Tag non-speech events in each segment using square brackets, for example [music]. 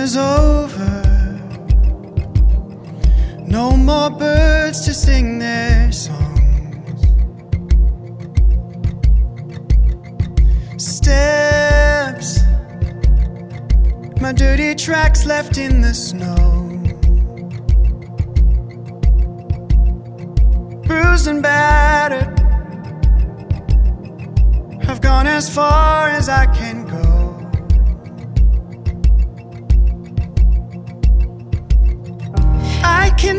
Summer's over. No more birds to sing their songs. Steps, my dirty tracks left in the snow. Bruised and battered, I've gone as far as I can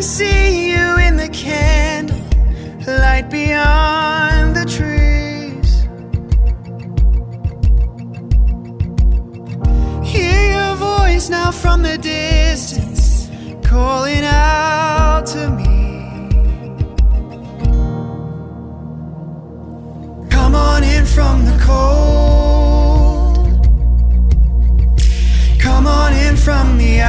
see you in the candle light beyond the trees. Hear your voice now from the distance, calling out to me. Come on in from the cold. Come on in from the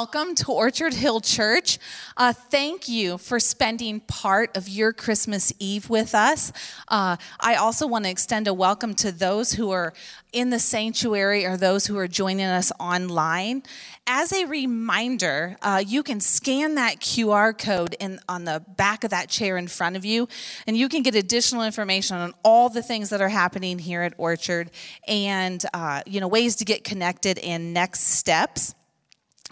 welcome to Orchard Hill Church. Uh, thank you for spending part of your Christmas Eve with us. Uh, I also want to extend a welcome to those who are in the sanctuary or those who are joining us online. As a reminder, uh, you can scan that QR code in, on the back of that chair in front of you, and you can get additional information on all the things that are happening here at Orchard and uh, you know ways to get connected and next steps.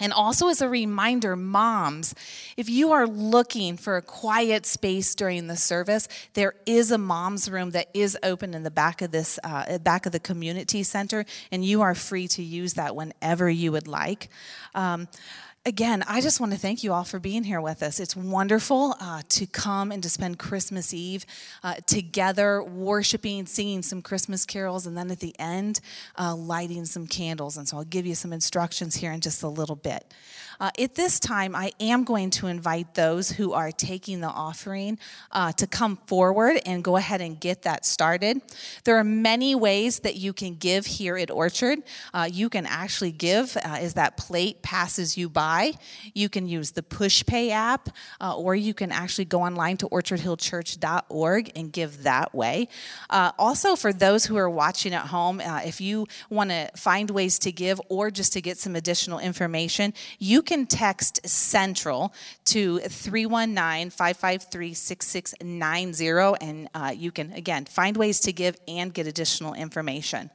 And also, as a reminder, moms, if you are looking for a quiet space during the service, there is a mom's room that is open in the back of this, uh, back of the community center, and you are free to use that whenever you would like. Um, again, I just want to thank you all for being here with us. It's wonderful uh, to come and to spend Christmas Eve uh, together, worshiping, singing some Christmas carols, and then at the end, uh, lighting some candles. And so I'll give you some instructions here in just a little bit. Uh, at this time, I am going to invite those who are taking the offering uh, to come forward and go ahead and get that started. There are many ways that you can give here at Orchard. Uh, you can actually give as that plate passes you by. You can use the PushPay app, uh, or you can actually go online to orchardhillchurch.org and give that way. Uh, also, for those who are watching at home, if you want to find ways to give or just to get some additional information, you can text Central to 319 553 6690, and uh, you can, again, find ways to give and get additional information.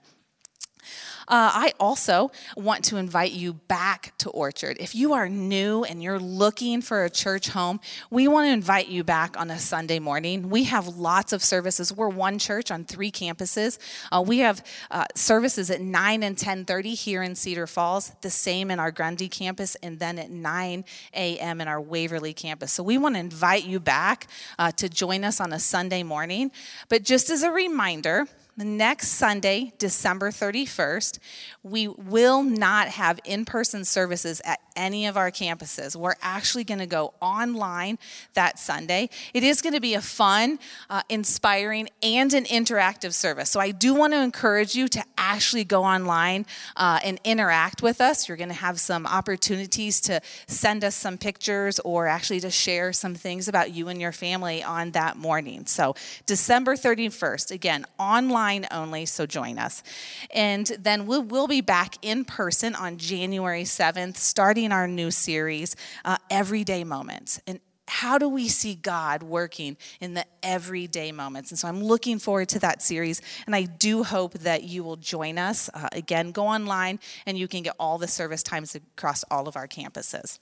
Uh, I also want to invite you back to Orchard. If you are new and you're looking for a church home, we want to invite you back on a Sunday morning. We have lots of services. We're one church on three campuses. Uh, we have uh, services at 9 and 10:30 here in Cedar Falls, the same in our Grundy campus, and then at 9 a.m. in our Waverly campus. So we want to invite you back uh, to join us on a Sunday morning. But just as a reminder, next Sunday, December 31st, we will not have in person services at any of our campuses. We're actually going to go online that Sunday. It is going to be a fun, uh, inspiring, and an interactive service. So I do want to encourage you to actually go online uh, and interact with us. You're going to have some opportunities to send us some pictures or actually to share some things about you and your family on that morning. So December 31st, again, online only, so join us. And then we'll, we'll be back in person on January 7th, starting starting our new series, uh, Everyday Moments. And how do we see God working in the everyday moments? And so I'm looking forward to that series, and I do hope that you will join us. Uh, again, go online and you can get all the service times across all of our campuses.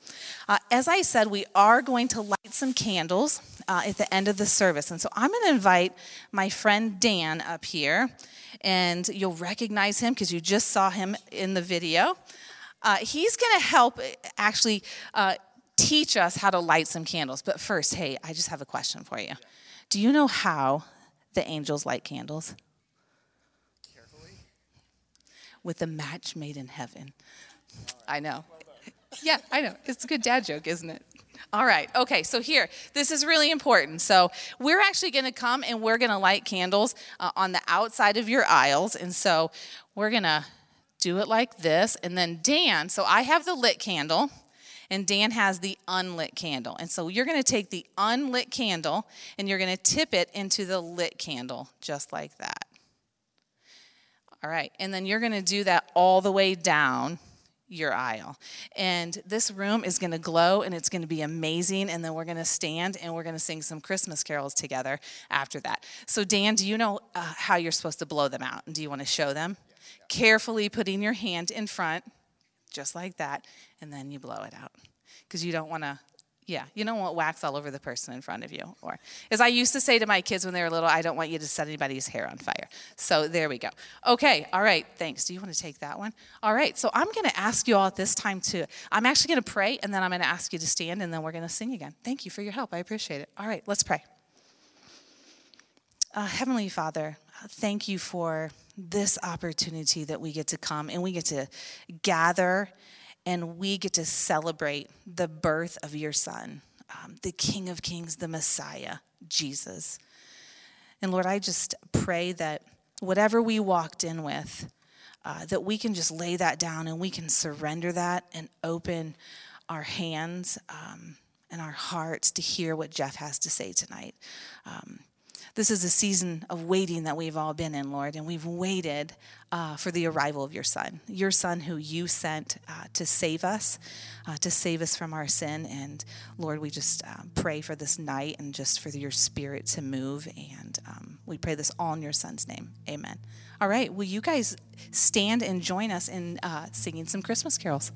Uh, as I said, we are going to light some candles uh, at the end of the service, and so I'm going to invite my friend Dan up here, and you'll recognize him because you just saw him in the video. Uh, he's going to help actually uh, teach us how to light some candles. But first, hey, I just have a question for you. Do you know how the angels light candles? Carefully. With a match made in heaven. I know. Yeah, I know. It's a good dad joke, isn't it? All right. Okay. So here, this is really important. So we're actually going to come and we're going to light candles uh, on the outside of your aisles, and so we're going to do it like this. And then Dan, so I have the lit candle, and Dan has the unlit candle. And so you're going to take the unlit candle and you're going to tip it into the lit candle, just like that. All right. And then you're going to do that all the way down your aisle. And this room is going to glow and it's going to be amazing. And then we're going to stand and we're going to sing some Christmas carols together after that. So, Dan, do you know uh, how you're supposed to blow them out? And do you want to show them? carefully putting your hand in front, just like that, and then you blow it out. Because you don't want to, yeah, you don't want wax all over the person in front of you. Or, as I used to say to my kids when they were little, I don't want you to set anybody's hair on fire. So there we go. Okay, all right, thanks. Do you want to take that one? All right, so I'm going to ask you all at this time to, I'm actually going to pray, and then I'm going to ask you to stand, and then we're going to sing again. Thank you for your help. I appreciate it. All right, let's pray. Uh, Heavenly Father, thank you for this opportunity that we get to come and we get to gather and we get to celebrate the birth of your son, um, the King of Kings, the Messiah, Jesus. And Lord, I just pray that whatever we walked in with, uh, that we can just lay that down and we can surrender that and open our hands um, and our hearts to hear what Jeff has to say tonight. Um, this is a season of waiting that we've all been in, Lord, and we've waited uh, for the arrival of your Son, your Son who you sent uh, to save us, uh, to save us from our sin. And Lord, we just um, pray for this night and just for your Spirit to move. And um, we pray this all in your Son's name. Amen. All right, will you guys stand and join us in uh, singing some Christmas carols?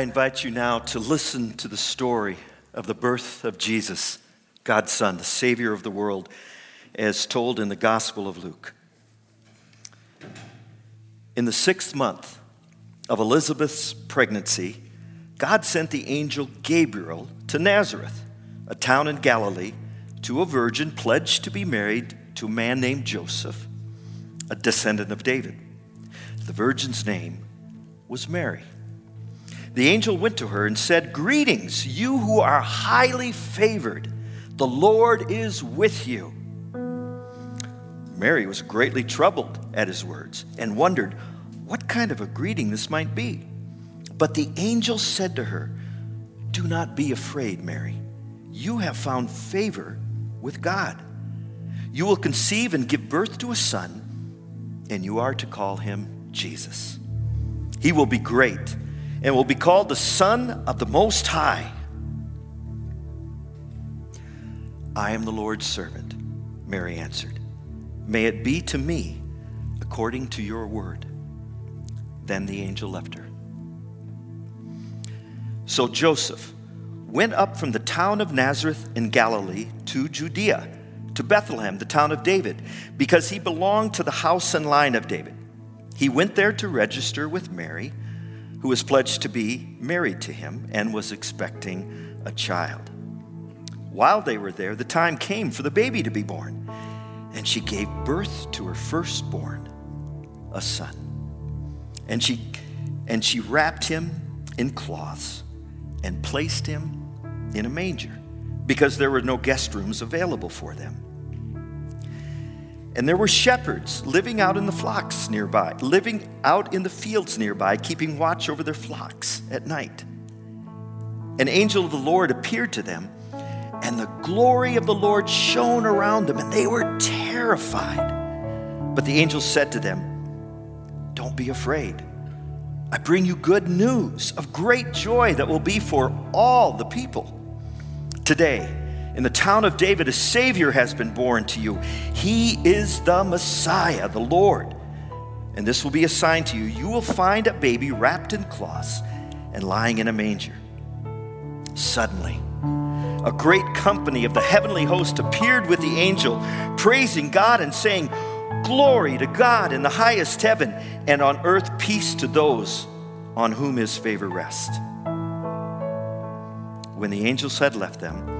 I invite you now to listen to the story of the birth of Jesus, God's Son, the Savior of the world, as told in the Gospel of Luke. In the sixth month of Elizabeth's pregnancy, God sent the angel Gabriel to Nazareth, a town in Galilee, to a virgin pledged to be married to a man named Joseph, a descendant of David. The virgin's name was Mary. The angel went to her and said, Greetings, you who are highly favored. The Lord is with you. Mary was greatly troubled at his words and wondered what kind of a greeting this might be. But the angel said to her, Do not be afraid, Mary. You have found favor with God. You will conceive and give birth to a son, and you are to call him Jesus. He will be great and will be called the Son of the Most High. I am the Lord's servant, Mary answered. May it be to me according to your word. Then the angel left her. So Joseph went up from the town of Nazareth in Galilee to Judea, to Bethlehem, the town of David, because he belonged to the house and line of David. He went there to register with Mary, who was pledged to be married to him and was expecting a child. While they were there, the time came for the baby to be born, and she gave birth to her firstborn, a son. And she, and she wrapped him in cloths and placed him in a manger because there were no guest rooms available for them. And there were shepherds living out in the flocks nearby, living out in the fields nearby, keeping watch over their flocks at night. An angel of the Lord appeared to them, and the glory of the Lord shone around them, and they were terrified. But the angel said to them, Don't be afraid. I bring you good news of great joy that will be for all the people. Today, in the town of David, a Savior has been born to you. He is the Messiah, the Lord. And this will be a sign to you. You will find a baby wrapped in cloths and lying in a manger. Suddenly, a great company of the heavenly host appeared with the angel, praising God and saying, Glory to God in the highest heaven, and on earth peace to those on whom his favor rests. When the angels had left them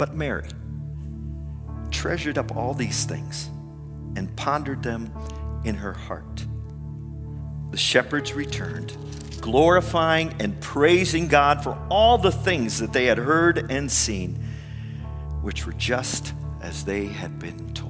But Mary treasured up all these things and pondered them in her heart. The shepherds returned, glorifying and praising God for all the things that they had heard and seen, which were just as they had been told.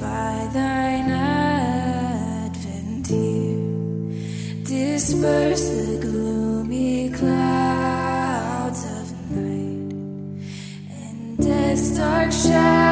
By thine advent. Disperse the gloomy clouds of night and death's dark shadows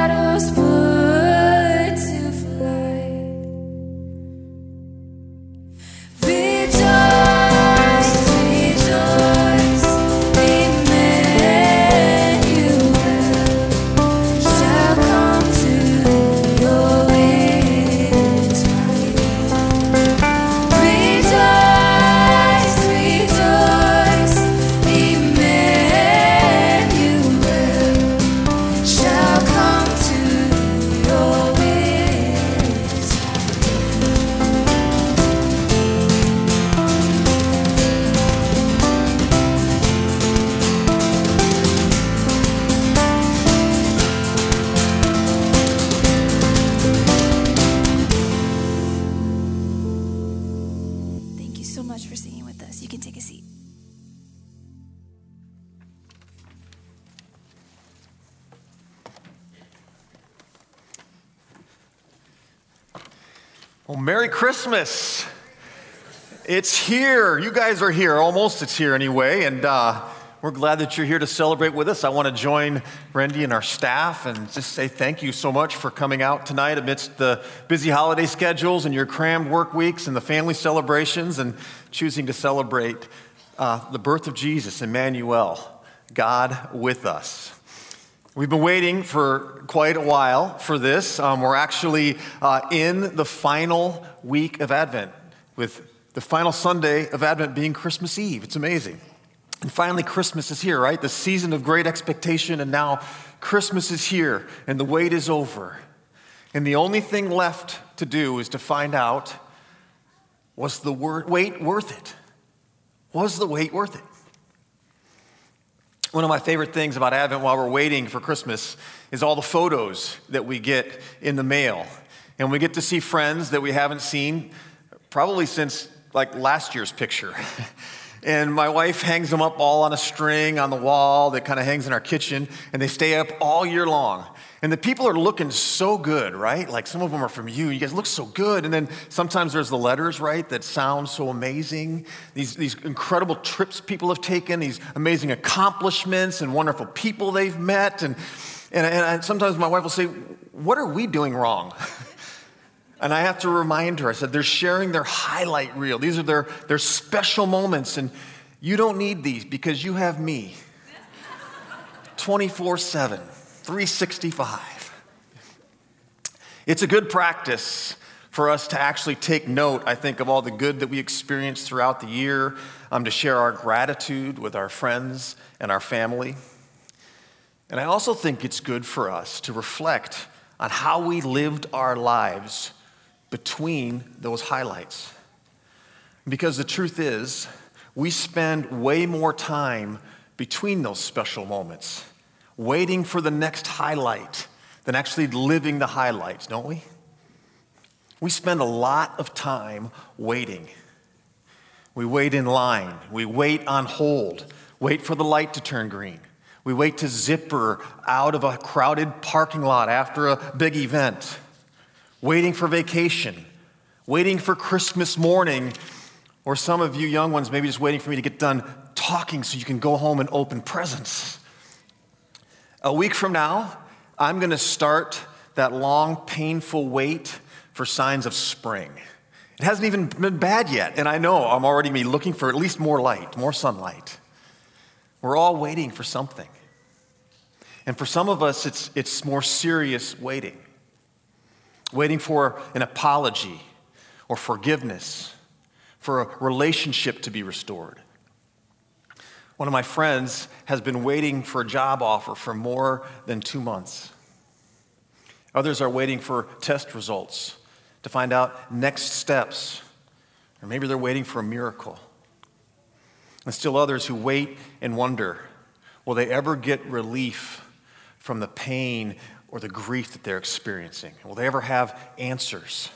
It's here. You guys are here. Almost it's here anyway. And uh, we're glad that you're here to celebrate with us. I want to join Randy and our staff and just say thank you so much for coming out tonight amidst the busy holiday schedules and your crammed work weeks and the family celebrations and choosing to celebrate uh, the birth of Jesus, Emmanuel, God with us. We've been waiting for quite a while for this. Um, we're actually uh, in the final week of Advent, with the final Sunday of Advent being Christmas Eve. It's amazing. And finally, Christmas is here, right? The season of great expectation, and now Christmas is here, and the wait is over. And the only thing left to do is to find out was the wait worth it? Was the wait worth it? One of my favorite things about Advent while we're waiting for Christmas is all the photos that we get in the mail. And we get to see friends that we haven't seen probably since like last year's picture. [laughs] and my wife hangs them up all on a string on the wall that kind of hangs in our kitchen, and they stay up all year long. And the people are looking so good, right? Like some of them are from you. You guys look so good. And then sometimes there's the letters, right, that sound so amazing. These, these incredible trips people have taken, these amazing accomplishments and wonderful people they've met. And, and, and sometimes my wife will say, What are we doing wrong? [laughs] And I have to remind her, I said, they're sharing their highlight reel. These are their, their special moments. And you don't need these because you have me 24 7, 365. It's a good practice for us to actually take note, I think, of all the good that we experience throughout the year, um, to share our gratitude with our friends and our family. And I also think it's good for us to reflect on how we lived our lives between those highlights. Because the truth is, we spend way more time between those special moments, waiting for the next highlight than actually living the highlights, don't we? We spend a lot of time waiting. We wait in line, we wait on hold, wait for the light to turn green. We wait to zipper out of a crowded parking lot after a big event, waiting for vacation, waiting for Christmas morning, or some of you young ones maybe just waiting for me to get done talking so you can go home and open presents. A week from now, I'm going to start that long, painful wait for signs of spring. It hasn't even been bad yet, and I know I'm already me looking for at least more light, more sunlight. We're all waiting for something. And for some of us, it's, it's more serious waiting. Waiting for an apology or forgiveness, for a relationship to be restored. One of my friends has been waiting for a job offer for more than two months. Others are waiting for test results to find out next steps, or maybe they're waiting for a miracle. And still others who wait and wonder will they ever get relief from the pain or the grief that they're experiencing? Will they ever have answers?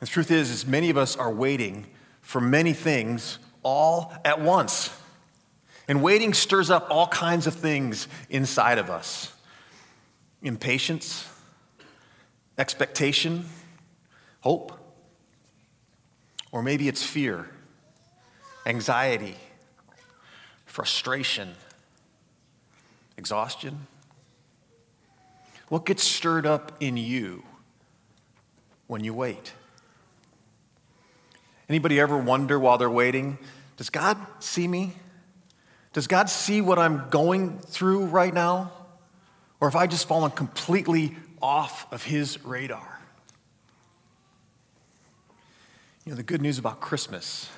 The truth is, is many of us are waiting for many things all at once. And waiting stirs up all kinds of things inside of us. impatience, expectation, hope. Or maybe it's fear, anxiety, frustration, exhaustion. What gets stirred up in you when you wait? Anybody ever wonder while they're waiting, does God see me? Does God see what I'm going through right now? Or have I just fallen completely off of his radar? You know, the good news about Christmas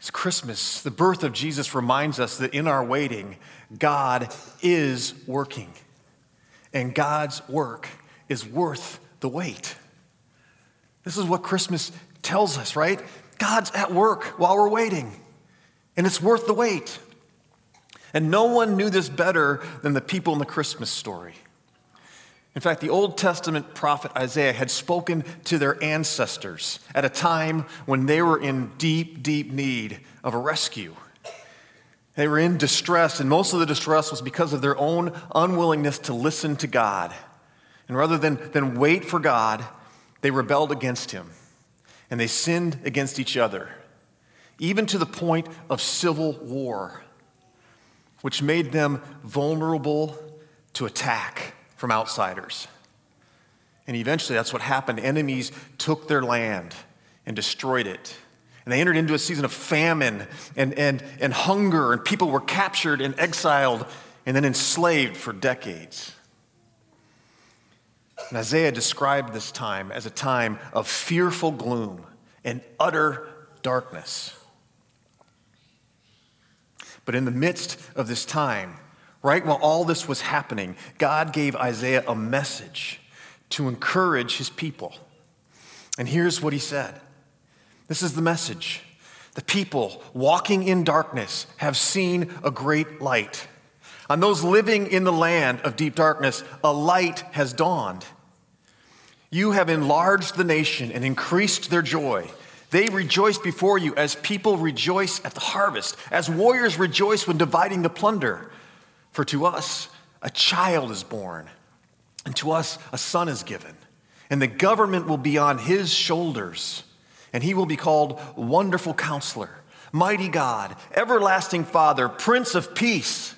is Christmas, the birth of Jesus, reminds us that in our waiting, God is working. And God's work is worth the wait. This is what Christmas tells us, right? God's at work while we're waiting, and it's worth the wait. And no one knew this better than the people in the Christmas story. In fact, the Old Testament prophet Isaiah had spoken to their ancestors at a time when they were in deep, deep need of a rescue. They were in distress, and most of the distress was because of their own unwillingness to listen to God. And rather than, than wait for God, they rebelled against Him and they sinned against each other, even to the point of civil war, which made them vulnerable to attack from outsiders. And eventually, that's what happened. Enemies took their land and destroyed it. And they entered into a season of famine and, and, and hunger, and people were captured and exiled and then enslaved for decades. And Isaiah described this time as a time of fearful gloom and utter darkness. But in the midst of this time, right while all this was happening, God gave Isaiah a message to encourage his people. And here's what he said This is the message. The people walking in darkness have seen a great light. On those living in the land of deep darkness, a light has dawned. You have enlarged the nation and increased their joy. They rejoice before you as people rejoice at the harvest, as warriors rejoice when dividing the plunder. For to us a child is born, and to us a son is given, and the government will be on his shoulders, and he will be called Wonderful Counselor, Mighty God, Everlasting Father, Prince of Peace.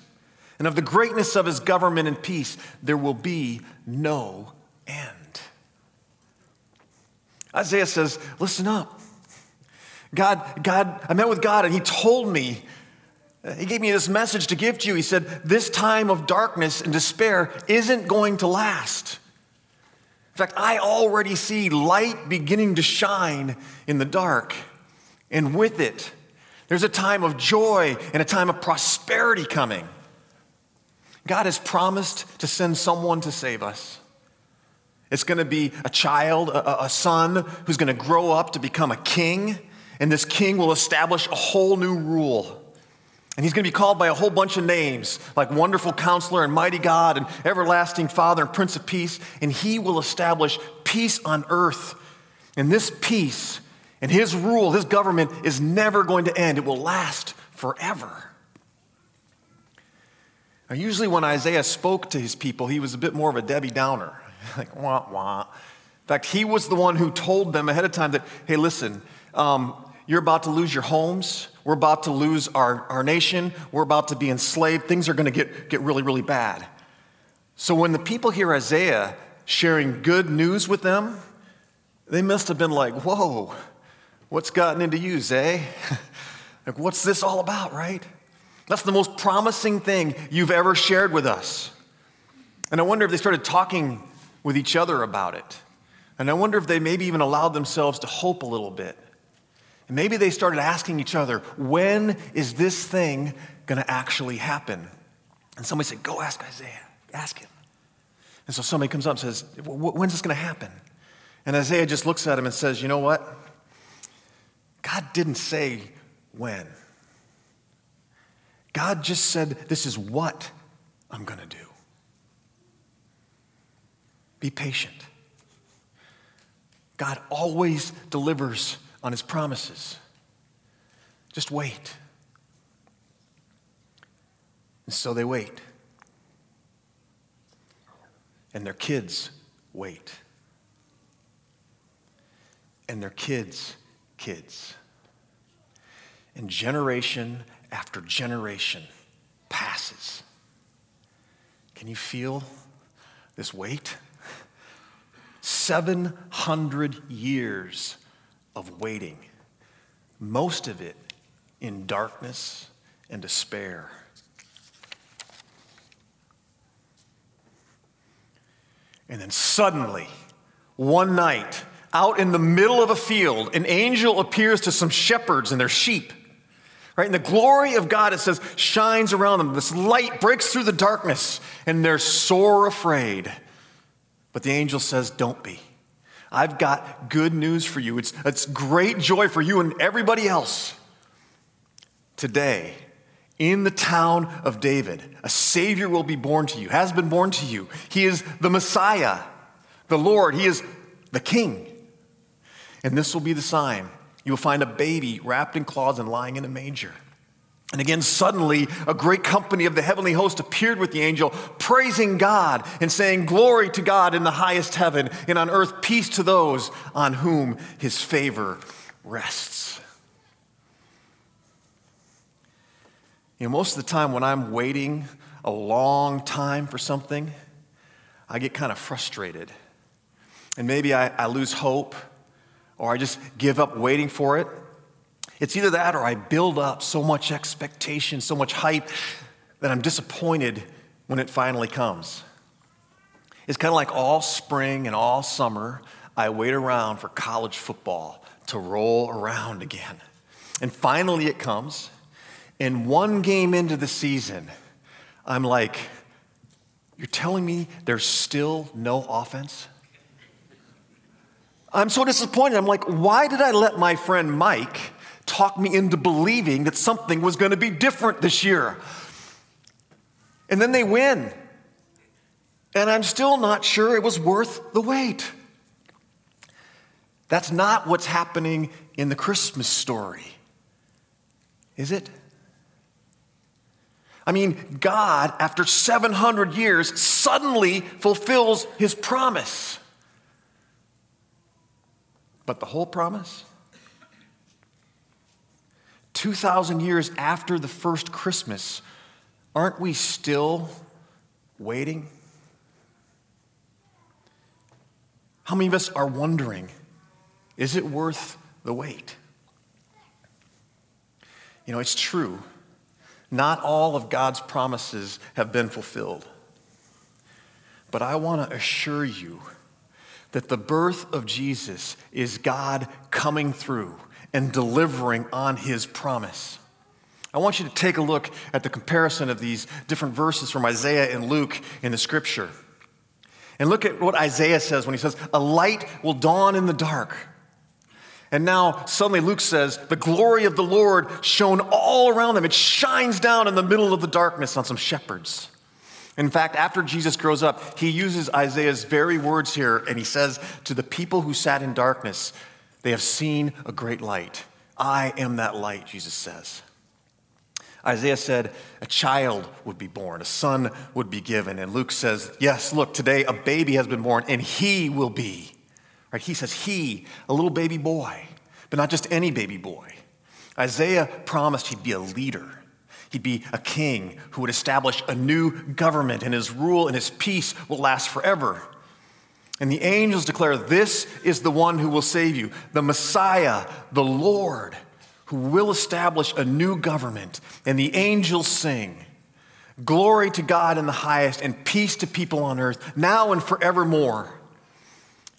And of the greatness of his government and peace, there will be no end. Isaiah says, Listen up. God, God, I met with God and He told me, He gave me this message to give to you. He said, This time of darkness and despair isn't going to last. In fact, I already see light beginning to shine in the dark. And with it, there's a time of joy and a time of prosperity coming. God has promised to send someone to save us. It's going to be a child, a, a son who's going to grow up to become a king, and this king will establish a whole new rule. And he's going to be called by a whole bunch of names, like Wonderful Counselor and Mighty God and Everlasting Father and Prince of Peace. And he will establish peace on earth. And this peace and his rule, his government, is never going to end, it will last forever. Now, usually when Isaiah spoke to his people, he was a bit more of a Debbie Downer. [laughs] like, wah, wah. In fact, he was the one who told them ahead of time that, hey, listen, um, you're about to lose your homes. We're about to lose our, our nation. We're about to be enslaved. Things are going to get, get really, really bad. So when the people hear Isaiah sharing good news with them, they must have been like, whoa, what's gotten into you, Zay? [laughs] like, what's this all about, right? That's the most promising thing you've ever shared with us. And I wonder if they started talking with each other about it. And I wonder if they maybe even allowed themselves to hope a little bit. Maybe they started asking each other, when is this thing going to actually happen? And somebody said, go ask Isaiah, ask him. And so somebody comes up and says, when's this going to happen? And Isaiah just looks at him and says, you know what? God didn't say when. God just said, this is what I'm going to do. Be patient. God always delivers on his promises. Just wait. And so they wait. and their kids wait. And their kids' kids. And generation after generation passes. Can you feel this weight? [laughs] 700 years of waiting, most of it in darkness and despair. And then suddenly, one night, out in the middle of a field, an angel appears to some shepherds and their sheep. Right? And the glory of God, it says, shines around them. This light breaks through the darkness, and they're sore afraid. But the angel says, Don't be. I've got good news for you. It's, it's great joy for you and everybody else. Today, in the town of David, a Savior will be born to you, has been born to you. He is the Messiah, the Lord. He is the King. And this will be the sign. You will find a baby wrapped in cloths and lying in a manger. And again, suddenly, a great company of the heavenly host appeared with the angel, praising God and saying, Glory to God in the highest heaven, and on earth peace to those on whom his favor rests. You know, most of the time when I'm waiting a long time for something, I get kind of frustrated. And maybe I, I lose hope, or I just give up waiting for it. It's either that or I build up so much expectation, so much hype that I'm disappointed when it finally comes. It's kind of like all spring and all summer, I wait around for college football to roll around again. And finally it comes, and one game into the season, I'm like, You're telling me there's still no offense? I'm so disappointed. I'm like, Why did I let my friend Mike? Talked me into believing that something was going to be different this year. And then they win. And I'm still not sure it was worth the wait. That's not what's happening in the Christmas story, is it? I mean, God, after 700 years, suddenly fulfills his promise. But the whole promise? 2,000 years after the first Christmas, aren't we still waiting? How many of us are wondering, is it worth the wait? You know, it's true. Not all of God's promises have been fulfilled. But I want to assure you that the birth of Jesus is God coming through and delivering on his promise. I want you to take a look at the comparison of these different verses from Isaiah and Luke in the scripture. And look at what Isaiah says when he says, A light will dawn in the dark. And now suddenly Luke says, The glory of the Lord shone all around them. It shines down in the middle of the darkness on some shepherds. In fact, after Jesus grows up, he uses Isaiah's very words here, and he says, To the people who sat in darkness, they have seen a great light. I am that light, Jesus says. Isaiah said a child would be born, a son would be given. And Luke says, Yes, look, today a baby has been born, and he will be. Right? He says, He, a little baby boy, but not just any baby boy. Isaiah promised he'd be a leader. He'd be a king who would establish a new government, and his rule and his peace will last forever. And the angels declare, This is the one who will save you, the Messiah, the Lord, who will establish a new government. And the angels sing, Glory to God in the highest, and peace to people on earth, now and forevermore.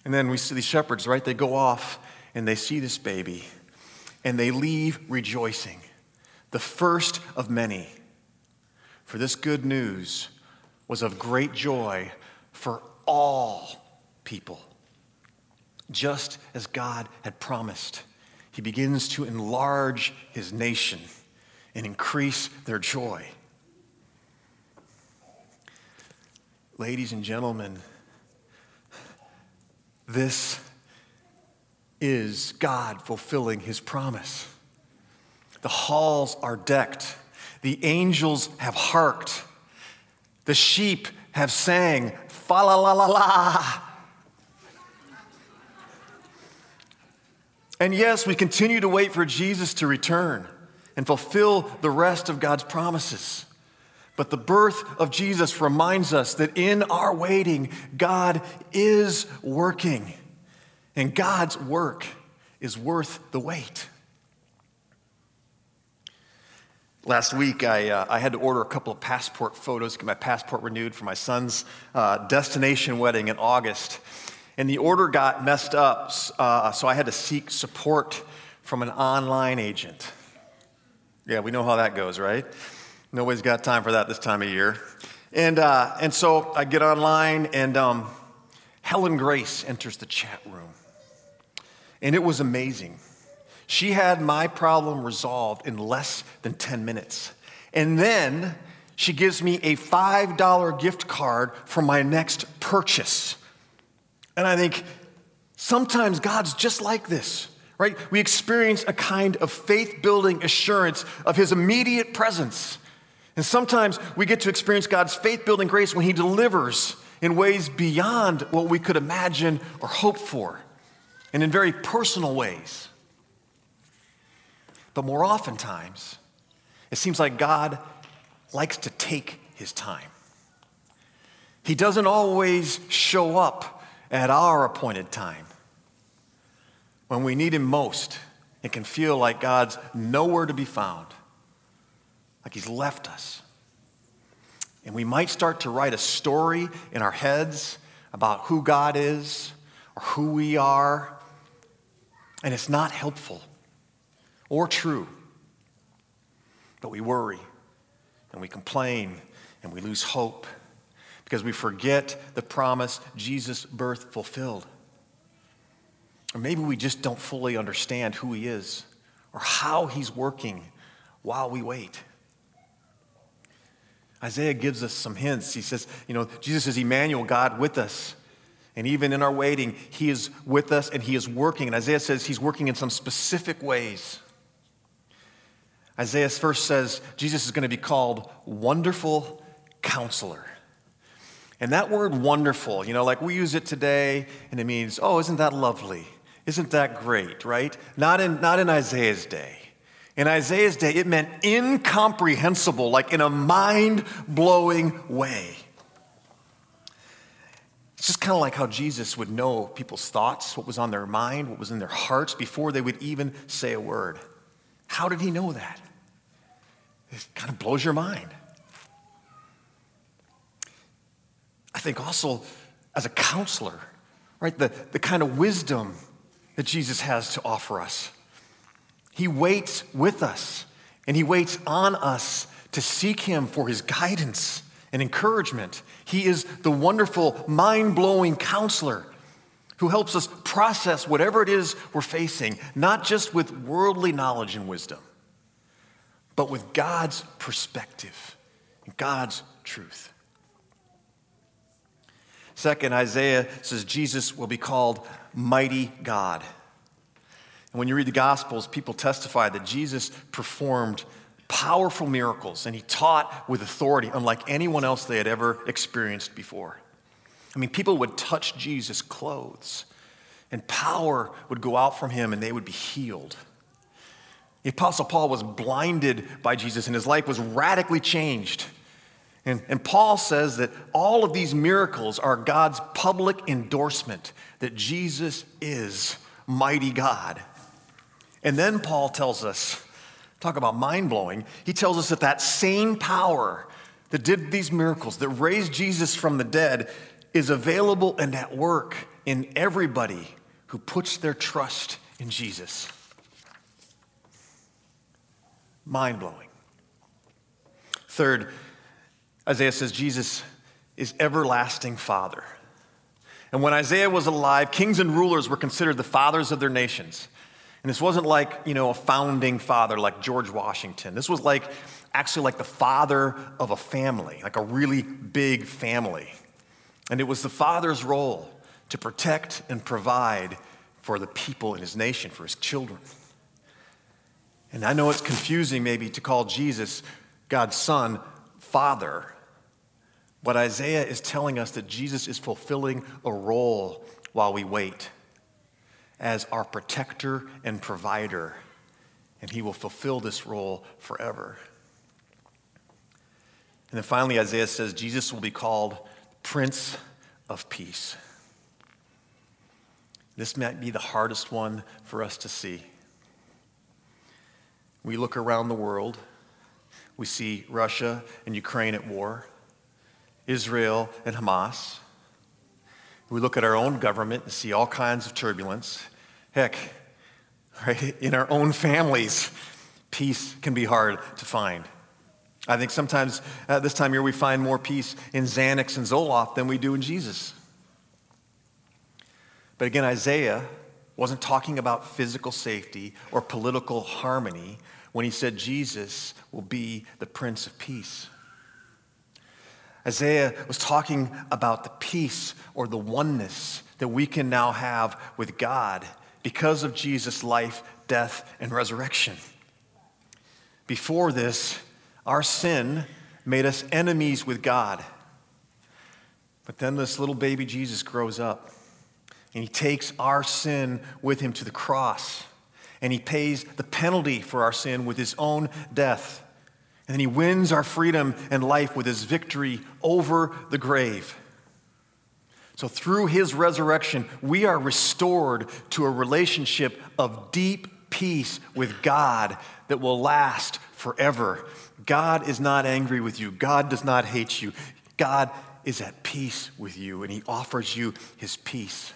And then we see these shepherds, right? They go off and they see this baby, and they leave rejoicing, the first of many. For this good news was of great joy for all people. Just as God had promised, he begins to enlarge his nation and increase their joy. Ladies and gentlemen, this is God fulfilling his promise. The halls are decked, the angels have harked, the sheep have sang fa la la la la. And yes, we continue to wait for Jesus to return and fulfill the rest of God's promises. But the birth of Jesus reminds us that in our waiting, God is working. And God's work is worth the wait. Last week, I, uh, I had to order a couple of passport photos, get my passport renewed for my son's uh, destination wedding in August. And the order got messed up, uh, so I had to seek support from an online agent. Yeah, we know how that goes, right? Nobody's got time for that this time of year. And, uh, and so I get online, and um, Helen Grace enters the chat room. And it was amazing. She had my problem resolved in less than 10 minutes. And then she gives me a $5 gift card for my next purchase. And I think sometimes God's just like this, right? We experience a kind of faith building assurance of His immediate presence. And sometimes we get to experience God's faith building grace when He delivers in ways beyond what we could imagine or hope for, and in very personal ways. But more oftentimes, it seems like God likes to take His time. He doesn't always show up at our appointed time. When we need Him most, it can feel like God's nowhere to be found, like He's left us. And we might start to write a story in our heads about who God is or who we are, and it's not helpful or true. But we worry and we complain and we lose hope because we forget the promise Jesus' birth fulfilled. Or maybe we just don't fully understand who he is or how he's working while we wait. Isaiah gives us some hints. He says, you know, Jesus is Emmanuel, God with us. And even in our waiting, he is with us and he is working. And Isaiah says he's working in some specific ways. Isaiah first says Jesus is going to be called Wonderful Counselor. And that word wonderful, you know, like we use it today and it means, oh, isn't that lovely? Isn't that great, right? Not in, not in Isaiah's day. In Isaiah's day, it meant incomprehensible, like in a mind blowing way. It's just kind of like how Jesus would know people's thoughts, what was on their mind, what was in their hearts before they would even say a word. How did he know that? It kind of blows your mind. I think also as a counselor, right? The, the kind of wisdom that Jesus has to offer us. He waits with us and he waits on us to seek him for his guidance and encouragement. He is the wonderful, mind blowing counselor who helps us process whatever it is we're facing, not just with worldly knowledge and wisdom, but with God's perspective God's truth. Second, Isaiah says Jesus will be called Mighty God. And when you read the Gospels, people testify that Jesus performed powerful miracles and he taught with authority, unlike anyone else they had ever experienced before. I mean, people would touch Jesus' clothes and power would go out from him and they would be healed. The Apostle Paul was blinded by Jesus and his life was radically changed. And, and Paul says that all of these miracles are God's public endorsement that Jesus is mighty God. And then Paul tells us, talk about mind blowing, he tells us that that same power that did these miracles, that raised Jesus from the dead, is available and at work in everybody who puts their trust in Jesus. Mind blowing. Third, Isaiah says Jesus is everlasting Father. And when Isaiah was alive, kings and rulers were considered the fathers of their nations. And this wasn't like, you know, a founding father like George Washington. This was like actually like the father of a family, like a really big family. And it was the father's role to protect and provide for the people in his nation, for his children. And I know it's confusing maybe to call Jesus, God's son, Father. But Isaiah is telling us that Jesus is fulfilling a role while we wait as our protector and provider, and he will fulfill this role forever. And then finally, Isaiah says Jesus will be called Prince of Peace. This might be the hardest one for us to see. We look around the world, we see Russia and Ukraine at war, Israel and Hamas. We look at our own government and see all kinds of turbulence. Heck, right, [laughs] in our own families, peace can be hard to find. I think sometimes uh, this time of year we find more peace in Xanax and Zoloft than we do in Jesus. But again, Isaiah wasn't talking about physical safety or political harmony when he said Jesus will be the Prince of Peace. Isaiah was talking about the peace or the oneness that we can now have with God because of Jesus' life, death, and resurrection. Before this, our sin made us enemies with God. But then this little baby Jesus grows up and he takes our sin with him to the cross and he pays the penalty for our sin with his own death. And then he wins our freedom and life with his victory over the grave. So, through his resurrection, we are restored to a relationship of deep peace with God that will last forever. God is not angry with you, God does not hate you. God is at peace with you, and he offers you his peace.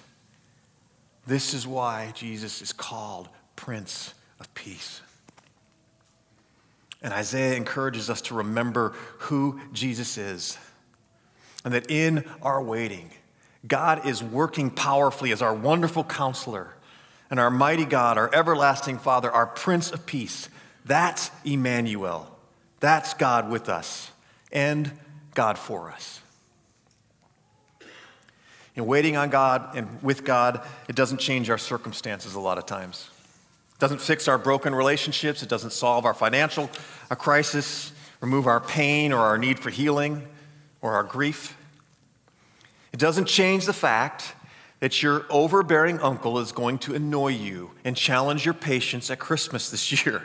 This is why Jesus is called Prince of Peace. And Isaiah encourages us to remember who Jesus is. And that in our waiting, God is working powerfully as our wonderful counselor and our mighty God, our everlasting Father, our Prince of Peace. That's Emmanuel. That's God with us and God for us. In waiting on God and with God, it doesn't change our circumstances a lot of times. Doesn't fix our broken relationships. It doesn't solve our financial crisis, remove our pain or our need for healing or our grief. It doesn't change the fact that your overbearing uncle is going to annoy you and challenge your patience at Christmas this [laughs] year.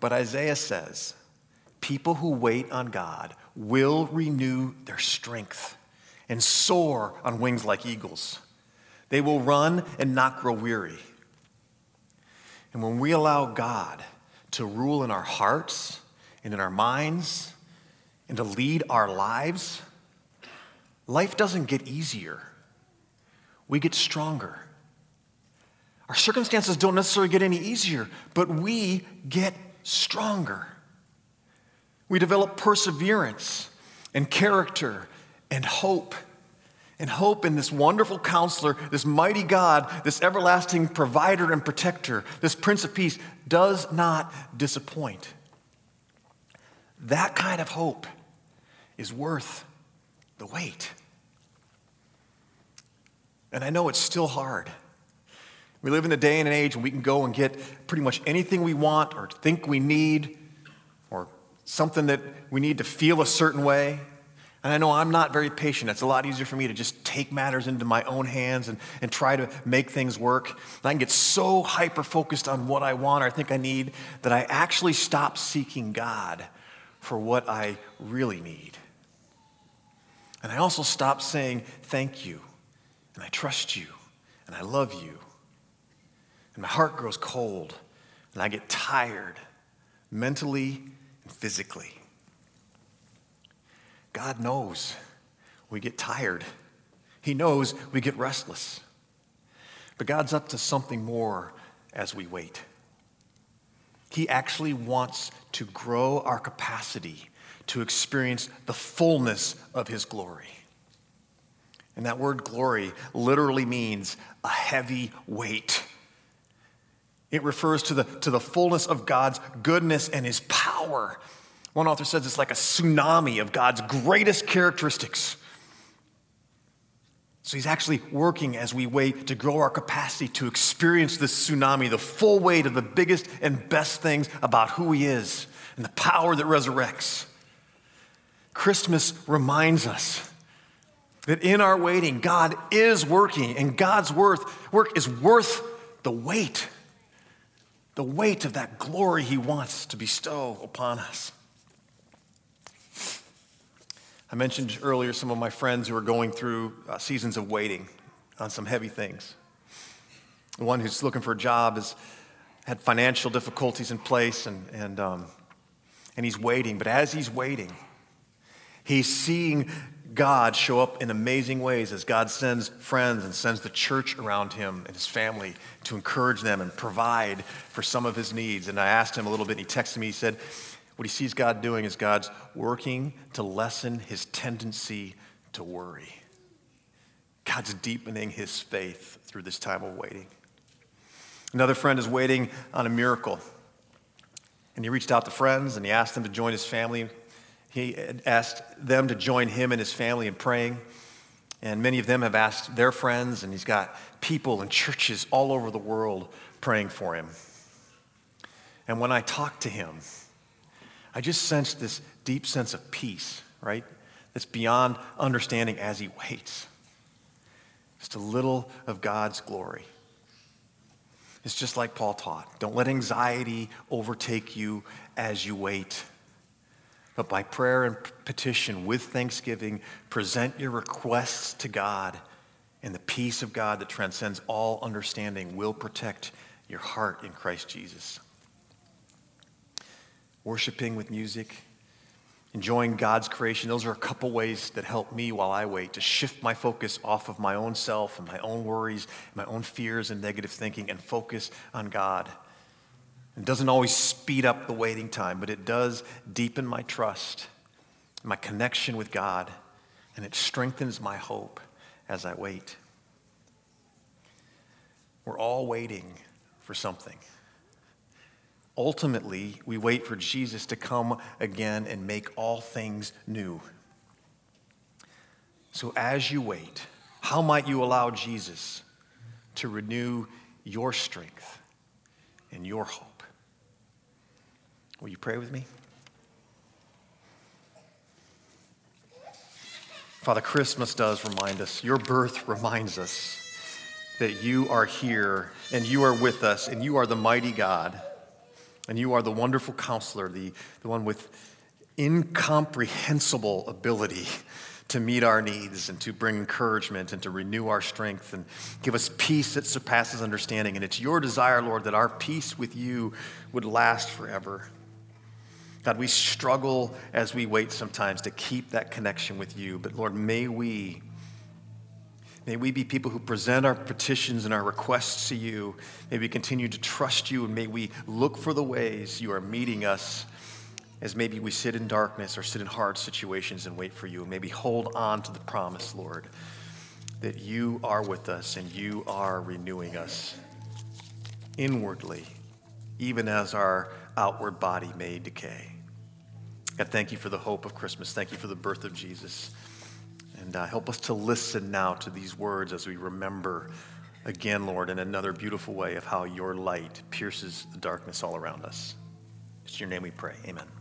But Isaiah says, people who wait on God will renew their strength and soar on wings like eagles. They will run and not grow weary. And when we allow God to rule in our hearts and in our minds and to lead our lives, life doesn't get easier. We get stronger. Our circumstances don't necessarily get any easier, but we get stronger. We develop perseverance and character and hope and hope in this wonderful counselor, this mighty God, this everlasting provider and protector, this Prince of Peace does not disappoint. That kind of hope is worth the wait. And I know it's still hard. We live in a day and an age when we can go and get pretty much anything we want or think we need or something that we need to feel a certain way. And I know I'm not very patient. It's a lot easier for me to just take matters into my own hands and, and try to make things work. And I can get so hyper focused on what I want or I think I need that I actually stop seeking God for what I really need. And I also stop saying thank you, and I trust you, and I love you. And my heart grows cold, and I get tired mentally and physically. God knows we get tired. He knows we get restless. But God's up to something more as we wait. He actually wants to grow our capacity to experience the fullness of His glory. And that word glory literally means a heavy weight. It refers to the, to the fullness of God's goodness and His power one author says it's like a tsunami of God's greatest characteristics. So he's actually working as we wait to grow our capacity to experience this tsunami, the full weight of the biggest and best things about who he is and the power that resurrects. Christmas reminds us that in our waiting, God is working, and God's worth, work is worth the weight, the weight of that glory He wants to bestow upon us. I mentioned earlier some of my friends who are going through uh, seasons of waiting on some heavy things. The one who's looking for a job has had financial difficulties in place, and, and, um, and he's waiting. But as he's waiting, he's seeing God show up in amazing ways as God sends friends and sends the church around him and his family to encourage them and provide for some of his needs. And I asked him a little bit, and he texted me, he said, What he sees God doing is God's working to lessen his tendency to worry. God's deepening his faith through this time of waiting. Another friend is waiting on a miracle. And he reached out to friends and he asked them to join his family. He asked them to join him and his family in praying. And many of them have asked their friends, and he's got people and churches all over the world praying for him. And when I talked to him, I just sensed this deep sense of peace, right? That's beyond understanding as he waits. Just a little of God's glory. It's just like Paul taught. Don't let anxiety overtake you as you wait. But by prayer and petition with thanksgiving, present your requests to God, and the peace of God that transcends all understanding will protect your heart in Christ Jesus. Worshiping with music, enjoying God's creation, those are a couple ways that help me while I wait to shift my focus off of my own self and my own worries, my own fears and negative thinking, and focus on God. It doesn't always speed up the waiting time, but it does deepen my trust, my connection with God, and it strengthens my hope as I wait. We're all waiting for something. Ultimately, we wait for Jesus to come again and make all things new. So, as you wait, how might you allow Jesus to renew your strength and your hope? Will you pray with me? Father, Christmas does remind us, your birth reminds us that you are here and you are with us and you are the mighty God and you are the wonderful counselor, the, the one with incomprehensible ability to meet our needs and to bring encouragement and to renew our strength and give us peace that surpasses understanding. And it's your desire, Lord, that our peace with you would last forever. God, we struggle as we wait sometimes to keep that connection with you. But Lord, may we, may we be people who present our petitions and our requests to you. May we continue to trust you and may we look for the ways you are meeting us as maybe we sit in darkness or sit in hard situations and wait for you. And maybe hold on to the promise, Lord, that you are with us and you are renewing us inwardly, even as our outward body may decay. God, thank you for the hope of Christmas. Thank you for the birth of Jesus. And uh, help us to listen now to these words as we remember again, Lord, in another beautiful way of how your light pierces the darkness all around us. It's your name we pray. Amen.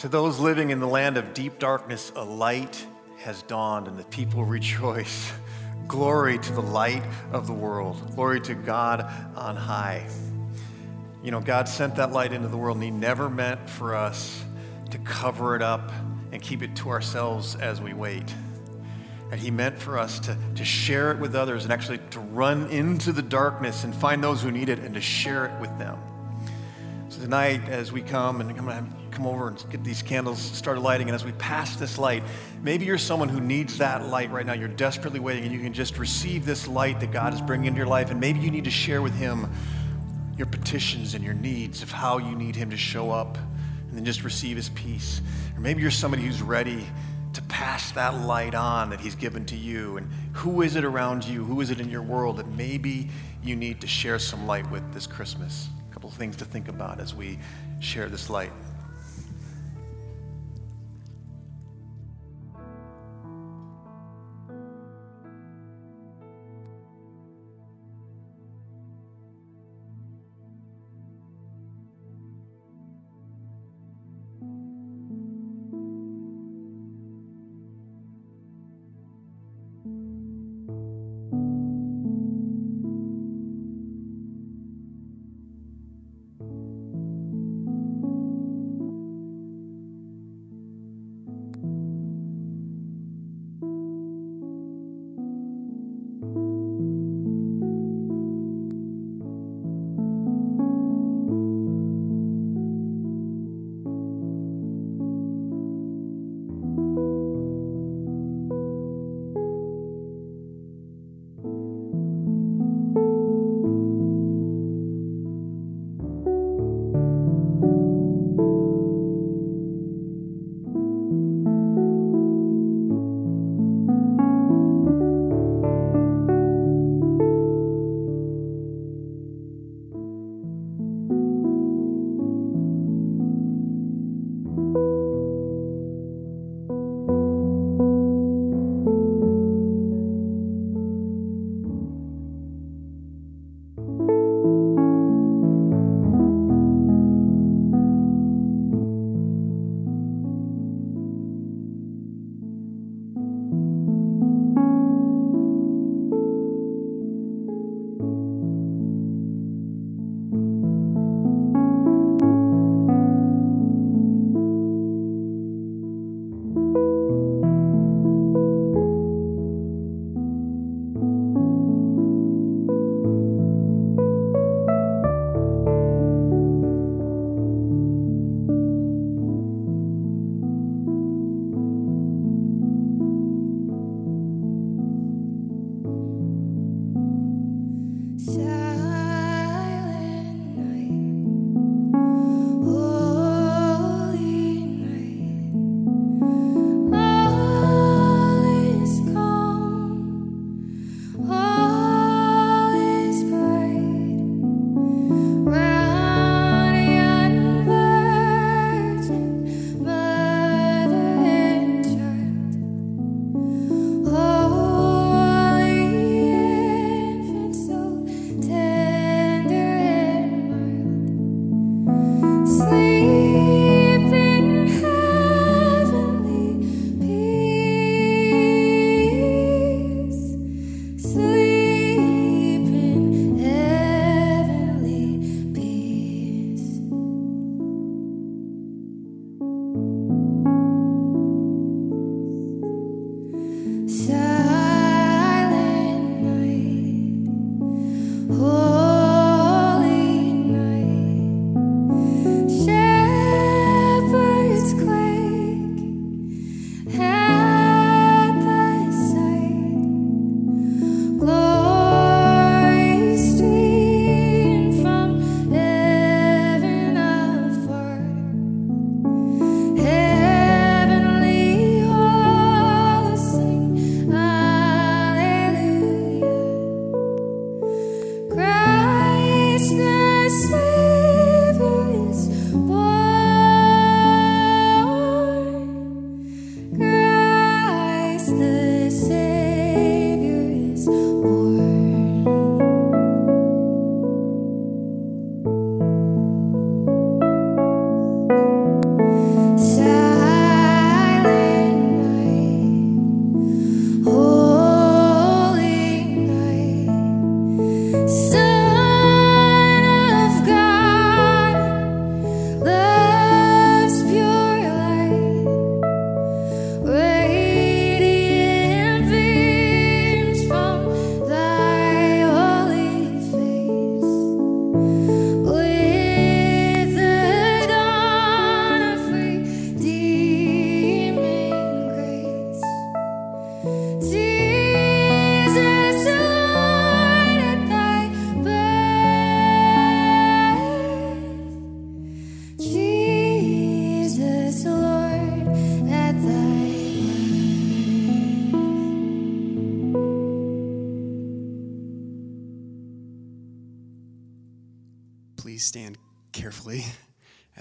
To those living in the land of deep darkness, a light has dawned, and the people [laughs] rejoice. Glory to the light of the world. Glory to God on high. You know, God sent that light into the world, and He never meant for us to cover it up and keep it to ourselves as we wait. And He meant for us to, to share it with others and actually to run into the darkness and find those who need it and to share it with them. So tonight, as we come and come, come over and get these candles started lighting, and as we pass this light, maybe you're someone who needs that light right now. You're desperately waiting, and you can just receive this light that God is bringing into your life, and maybe you need to share with Him your petitions and your needs of how you need Him to show up, and then just receive His peace. Or maybe you're somebody who's ready to pass that light on that He's given to you, and who is it around you? Who is it in your world that maybe you need to share some light with this Christmas? A couple of things to think about as we share this light.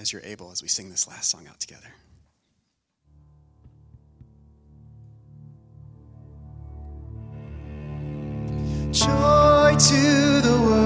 As you're able as we sing this last song out together. Joy to the world,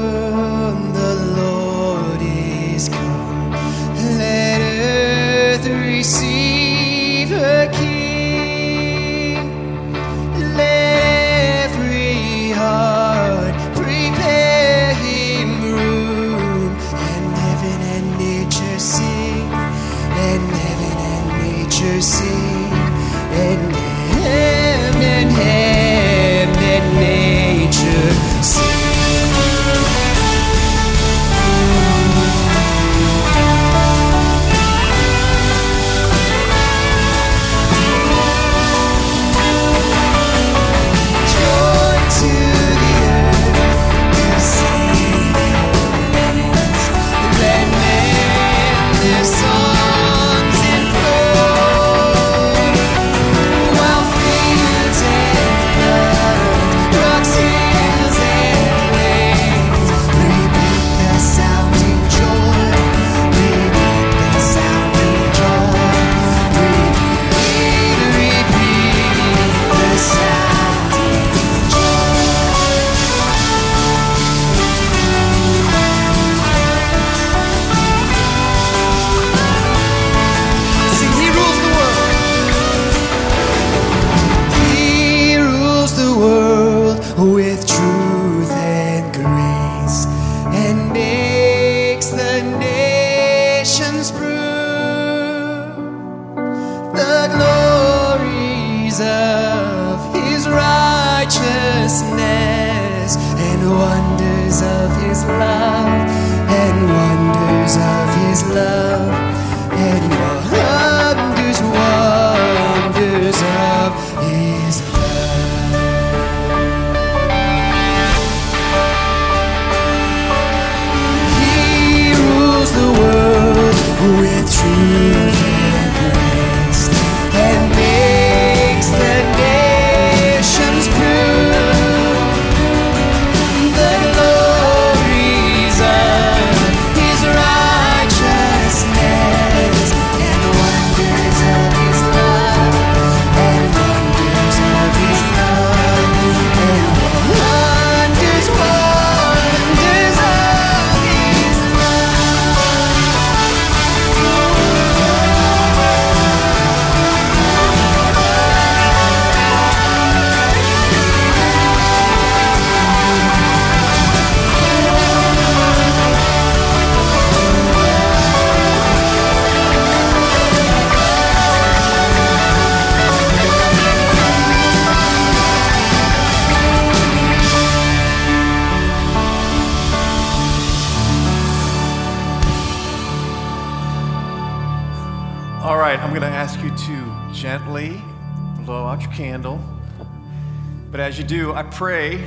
pray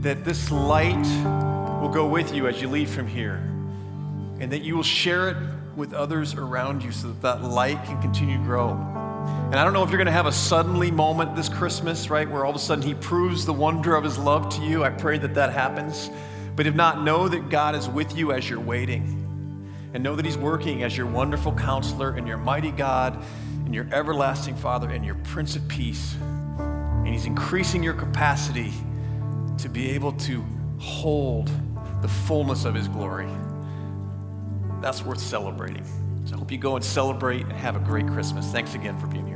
that this light will go with you as you leave from here and that you will share it with others around you so that that light can continue to grow. And I don't know if you're going to have a suddenly moment this Christmas, right, where all of a sudden He proves the wonder of His love to you. I pray that that happens. But if not, know that God is with you as you're waiting and know that He's working as your wonderful counselor and your mighty God and your everlasting Father and your Prince of Peace. And He's increasing your capacity to be able to hold the fullness of His glory. That's worth celebrating. So I hope you go and celebrate and have a great Christmas. Thanks again for being.